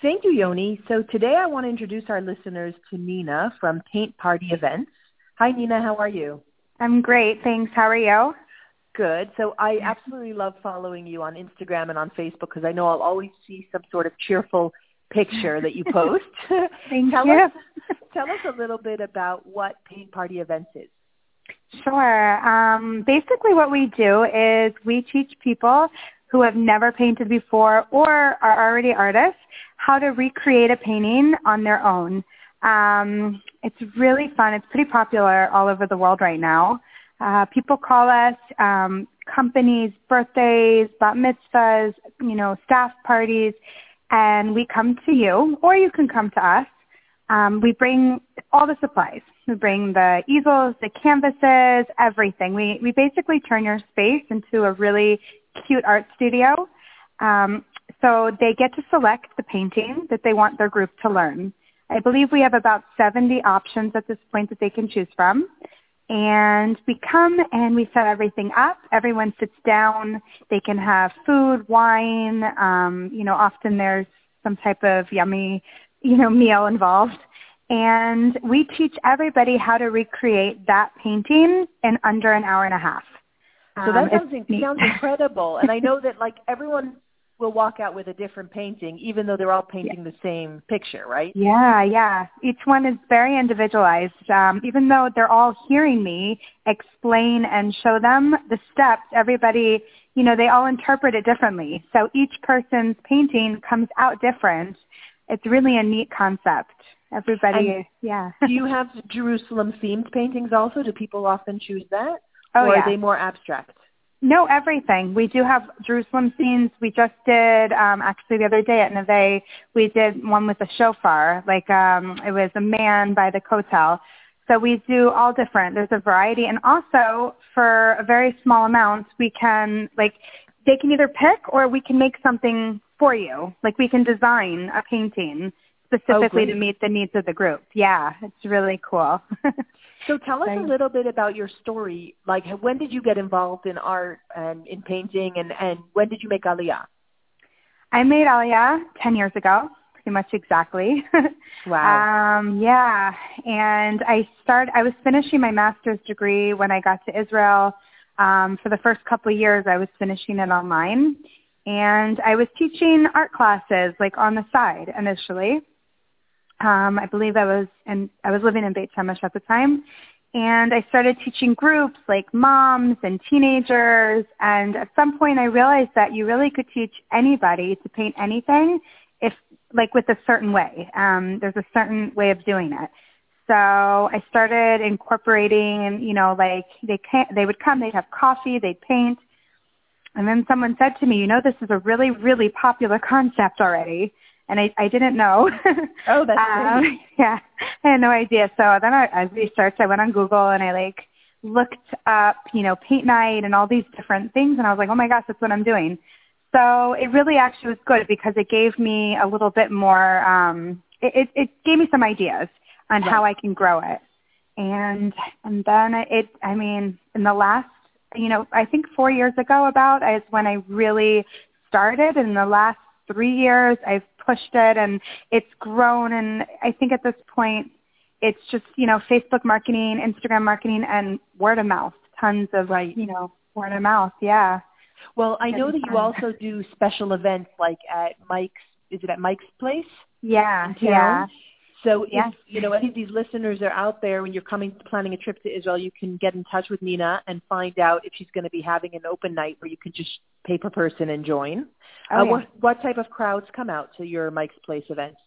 Thank you, Yoni. So today I want to introduce our listeners to Nina from Paint Party Events. Hi, Nina. How are you? I'm great. Thanks. How are you? Good. So I absolutely love following you on Instagram and on Facebook because I know I'll always see some sort of cheerful picture that you post. Thank tell you. Us, tell us a little bit about what Paint Party Events is. Sure. Um, basically, what we do is we teach people who have never painted before or are already artists how to recreate a painting on their own. Um, it's really fun. It's pretty popular all over the world right now. Uh, people call us um, companies, birthdays, bat mitzvahs, you know, staff parties, and we come to you, or you can come to us. Um, we bring all the supplies. We bring the easels, the canvases, everything. We we basically turn your space into a really cute art studio. Um, so they get to select the painting that they want their group to learn. I believe we have about 70 options at this point that they can choose from. And we come and we set everything up. Everyone sits down. They can have food, wine. Um, you know, often there's some type of yummy, you know, meal involved. And we teach everybody how to recreate that painting in under an hour and a half. So that Um, sounds, sounds incredible. and I know that like everyone will walk out with a different painting, even though they're all painting the same picture, right? Yeah, yeah. Each one is very individualized. Um, even though they're all hearing me explain and show them the steps, everybody, you know, they all interpret it differently. So each person's painting comes out different. It's really a neat concept. Everybody, And yeah. Do you have Jerusalem themed paintings also? Do people often choose that? Oh, or yeah. are they more abstract? No, everything. We do have Jerusalem scenes. We just did um actually the other day at Neve, we did one with a shofar. Like um it was a man by the kotel. So we do all different. There's a variety and also for a very small amount we can like they can either pick or we can make something for you. Like we can design a painting specifically to meet the needs of the group. Yeah, it's really cool. So tell us a little bit about your story. Like when did you get involved in art and in painting and, and when did you make Aliyah? I made Aliyah 10 years ago, pretty much exactly. Wow. Um, yeah, and I started. I was finishing my master's degree when I got to Israel. Um, for the first couple of years, I was finishing it online, and I was teaching art classes like on the side initially. Um, I believe I was, and I was living in Beit Shemesh at the time, and I started teaching groups like moms and teenagers. And at some point, I realized that you really could teach anybody to paint anything if like with a certain way. Um, there's a certain way of doing it. So I started incorporating, you know, like they can't, they would come, they'd have coffee, they'd paint, and then someone said to me, you know, this is a really really popular concept already, and I I didn't know. Oh, that's um, great. Yeah, I had no idea. So then I, I researched. I went on Google and I like looked up, you know, paint night and all these different things, and I was like, oh my gosh, that's what I'm doing. So it really actually was good because it gave me a little bit more. um It, it, it gave me some ideas on how I can grow it, and and then it. I mean, in the last, you know, I think four years ago about is when I really started. In the last three years, I've pushed it, and it's grown. And I think at this point, it's just you know Facebook marketing, Instagram marketing, and word of mouth. Tons of Right. you know word of mouth. Yeah. Well, I know that you also do special events like at Mike's. Is it at Mike's place? Yeah, yeah. So if you know any of these listeners are out there when you're coming planning a trip to Israel, you can get in touch with Nina and find out if she's going to be having an open night where you can just pay per person and join. Oh, uh, yeah. What what type of crowds come out to your Mike's Place events?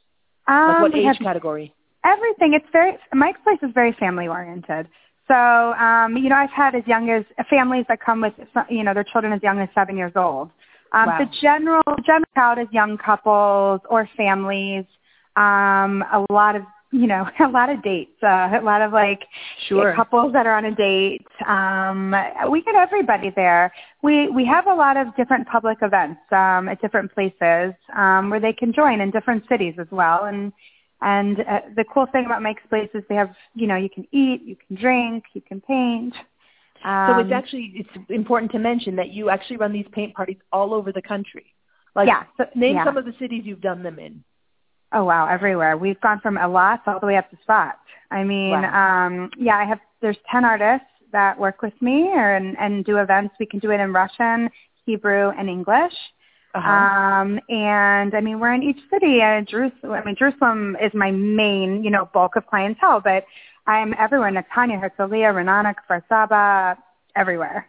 Um, Like what age category? everything. It's very Mike's Place is very family oriented. So um, you know, I've had as young as families that come with you know their children as young as seven years old. Um, Wow. The general general crowd is young couples or families. Um, a lot of you know a lot of dates. Uh, a lot of like Sure. couples that are on a date. Um, we get everybody there. We we have a lot of different public events um, at different places um, where they can join in different cities as well. And and uh, the cool thing about Mike's Place is they have you know you can eat, you can drink, you can paint. Um, So it's actually it's important to mention that you actually run these paint parties all over the country. Like yeah, so, name yeah. some of the cities you've done them in. Oh wow, everywhere. We've gone from Eilat all the way up to Tzfat. I mean, wow. um, yeah, I have. There's ten artists that work with me or, and, and do events. We can do it in Russian, Hebrew, and English. Uh-huh. Um, and I mean, we're in each city. And Jerusalem. I mean, Jerusalem is my main, you know, bulk of clientele. But I'm everywhere: Netanya, Herzliya, Ra'anana, Kfar Saba, everywhere.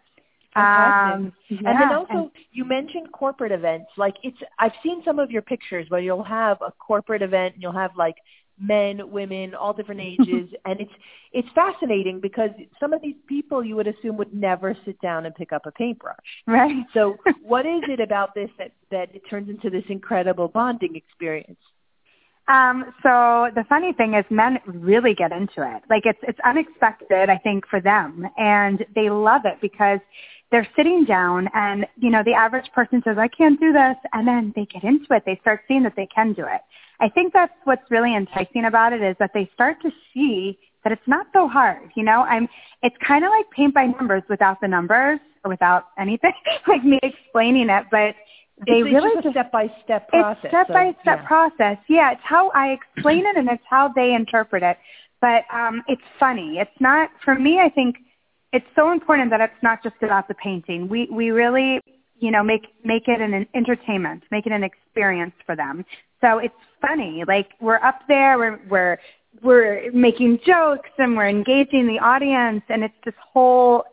Um, yeah. And then also, and, you mentioned corporate events. Like it's, I've seen some of your pictures where you'll have a corporate event and you'll have like men, women, all different ages, and it's it's fascinating because some of these people you would assume would never sit down and pick up a paintbrush. Right. So, what is it about this that that it turns into this incredible bonding experience? Um, so the funny thing is men really get into it. Like it's it's unexpected, I think, for them. And they love it because they're sitting down and, you know, the average person says, I can't do this. And then they get into it. They start seeing that they can do it. I think that's what's really enticing about it is that they start to see that it's not so hard. You know, I'm, it's kind of like paint by numbers without the numbers or without anything, like me explaining it, but they it's really just a step by step process. It's step by step process. Yeah, it's how I explain it and it's how they interpret it. But um, it's funny. It's not for me. I think it's so important that it's not just about the painting. We we really you know make make it an, an entertainment, make it an experience for them. So it's funny. Like we're up there, we're we're we're making jokes and we're engaging the audience, and it's this whole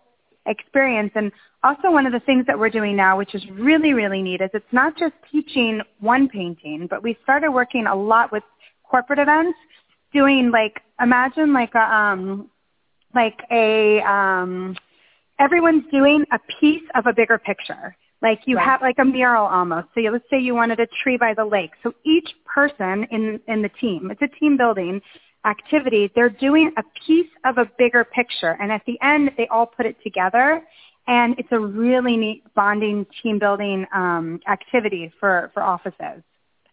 experience. And also one of the things that we're doing now, which is really really neat, is it's not just teaching one painting, but we started working a lot with corporate events, doing like imagine like a um like a um everyone's doing a piece of a bigger picture. Like you right. have like a mural almost. So you, let's say you wanted a tree by the lake. So each person in in the team, it's a team building activity. They're doing a piece of a bigger picture, and at the end, they all put it together. And it's a really neat bonding team building um, activity for for offices.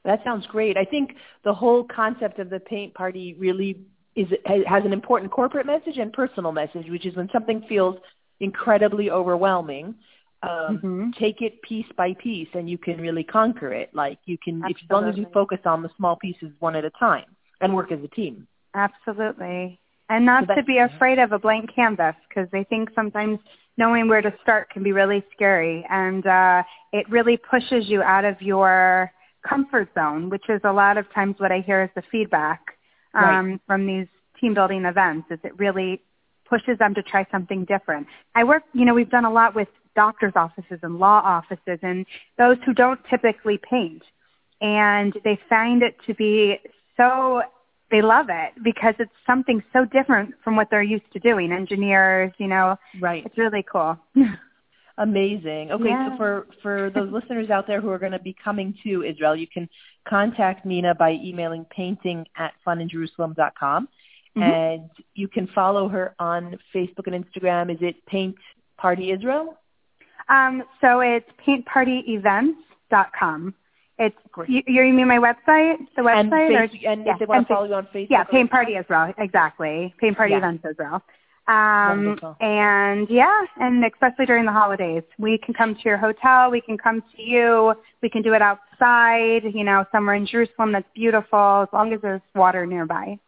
That sounds great. I think the whole concept of the paint party really is has an important corporate message and personal message, which is when something feels incredibly overwhelming, um, mm-hmm. take it piece by piece, and you can really conquer it. Like you can, if, as long as you focus on the small pieces one at a time and work as a team. Absolutely, and not so to be afraid of a blank canvas because I think sometimes knowing where to start can be really scary, and uh, it really pushes you out of your comfort zone, which is a lot of times what I hear is the feedback um, right. from these team building events is it really pushes them to try something different. I work, you know, we've done a lot with doctors' offices and law offices and those who don't typically paint. And they find it to be so, they love it because it's something so different from what they're used to doing. Engineers, you know, right. It's really cool. Amazing. Okay, yeah. so for for those listeners out there who are going to be coming to Israel, you can contact Nina by emailing painting at funinjerusalem.com. Mm-hmm. And you can follow her on Facebook and Instagram. Is it Paint Party Israel? Um, so it's paintpartyevents.com. It's Great. you, you mean my website, the website, and, face, or, and yeah, if they want to follow you on Facebook. Yeah, Paint Party Israel, exactly. Paint Party yeah. Events Israel. Um, and yeah, and especially during the holidays, we can come to your hotel, we can come to you, we can do it outside, you know, somewhere in Jerusalem that's beautiful, as long as there's water nearby.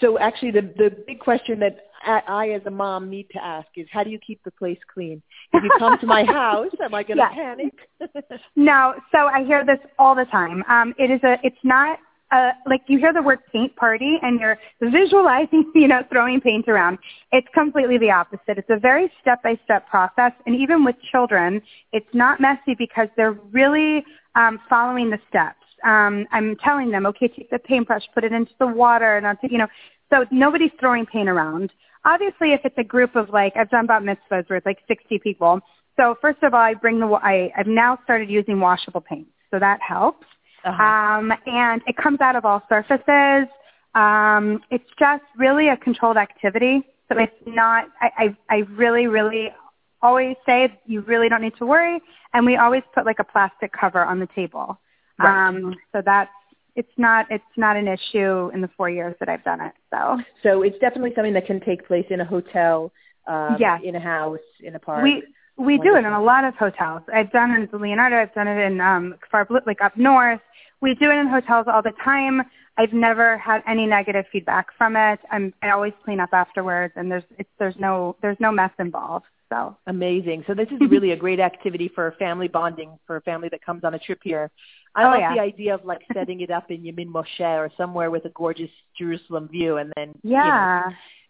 So actually, the the big question that I, I as a mom need to ask is, how do you keep the place clean? If you come to my house, am I going to panic? no. So I hear this all the time. Um, it is a. It's not uh, like you hear the word paint party and you're visualizing, you know, throwing paint around. It's completely the opposite. It's a very step-by-step process. And even with children, it's not messy because they're really um, following the steps. Um, I'm telling them, okay, take the paintbrush, put it into the water, and I'll take, you know, so nobody's throwing paint around. Obviously, if it's a group of like, I've done about mitzvahs where it's like 60 people. So first of all, I bring the, I, I've now started using washable paint. So that helps. Uh-huh. Um, and it comes out of all surfaces. Um, it's just really a controlled activity. So it's not, I, I, I really, really always say you really don't need to worry. And we always put like a plastic cover on the table. Right. Um, so that's, it's not, it's not an issue in the four years that I've done it. So, so it's definitely something that can take place in a hotel, um, yes. in a house, in a park. We, we do it in a lot of hotels. I've done it in the Leonardo. I've done it in um, far like up north we do it in hotels all the time. I've never had any negative feedback from it. I'm, I always clean up afterwards, and there's it's, there's no there's no mess involved. So amazing. So this is really a great activity for family bonding for a family that comes on a trip here. I Oh, love yeah. the idea of like setting it up in Yemin Moshe or somewhere with a gorgeous Jerusalem view, and then you know, yeah,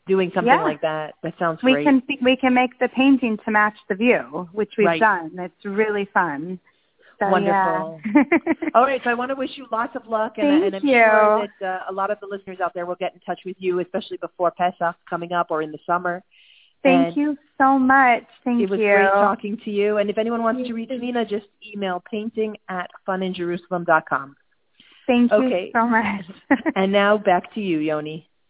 doing something Yeah. like that. That sounds we great. can we can make the painting to match the view, which we've Right. done. It's really fun. So, Wonderful. Yeah. All right, so I want to wish you lots of luck, and, and I'm you. sure that uh, a lot of the listeners out there will get in touch with you, especially before Pesach coming up or in the summer. Thank And you so much. Thank you. It was you. great talking to you. And if anyone wants to reach Nina, just email painting at funinjerusalem.com. Thank Okay. you so much. And now back to you, Yoni.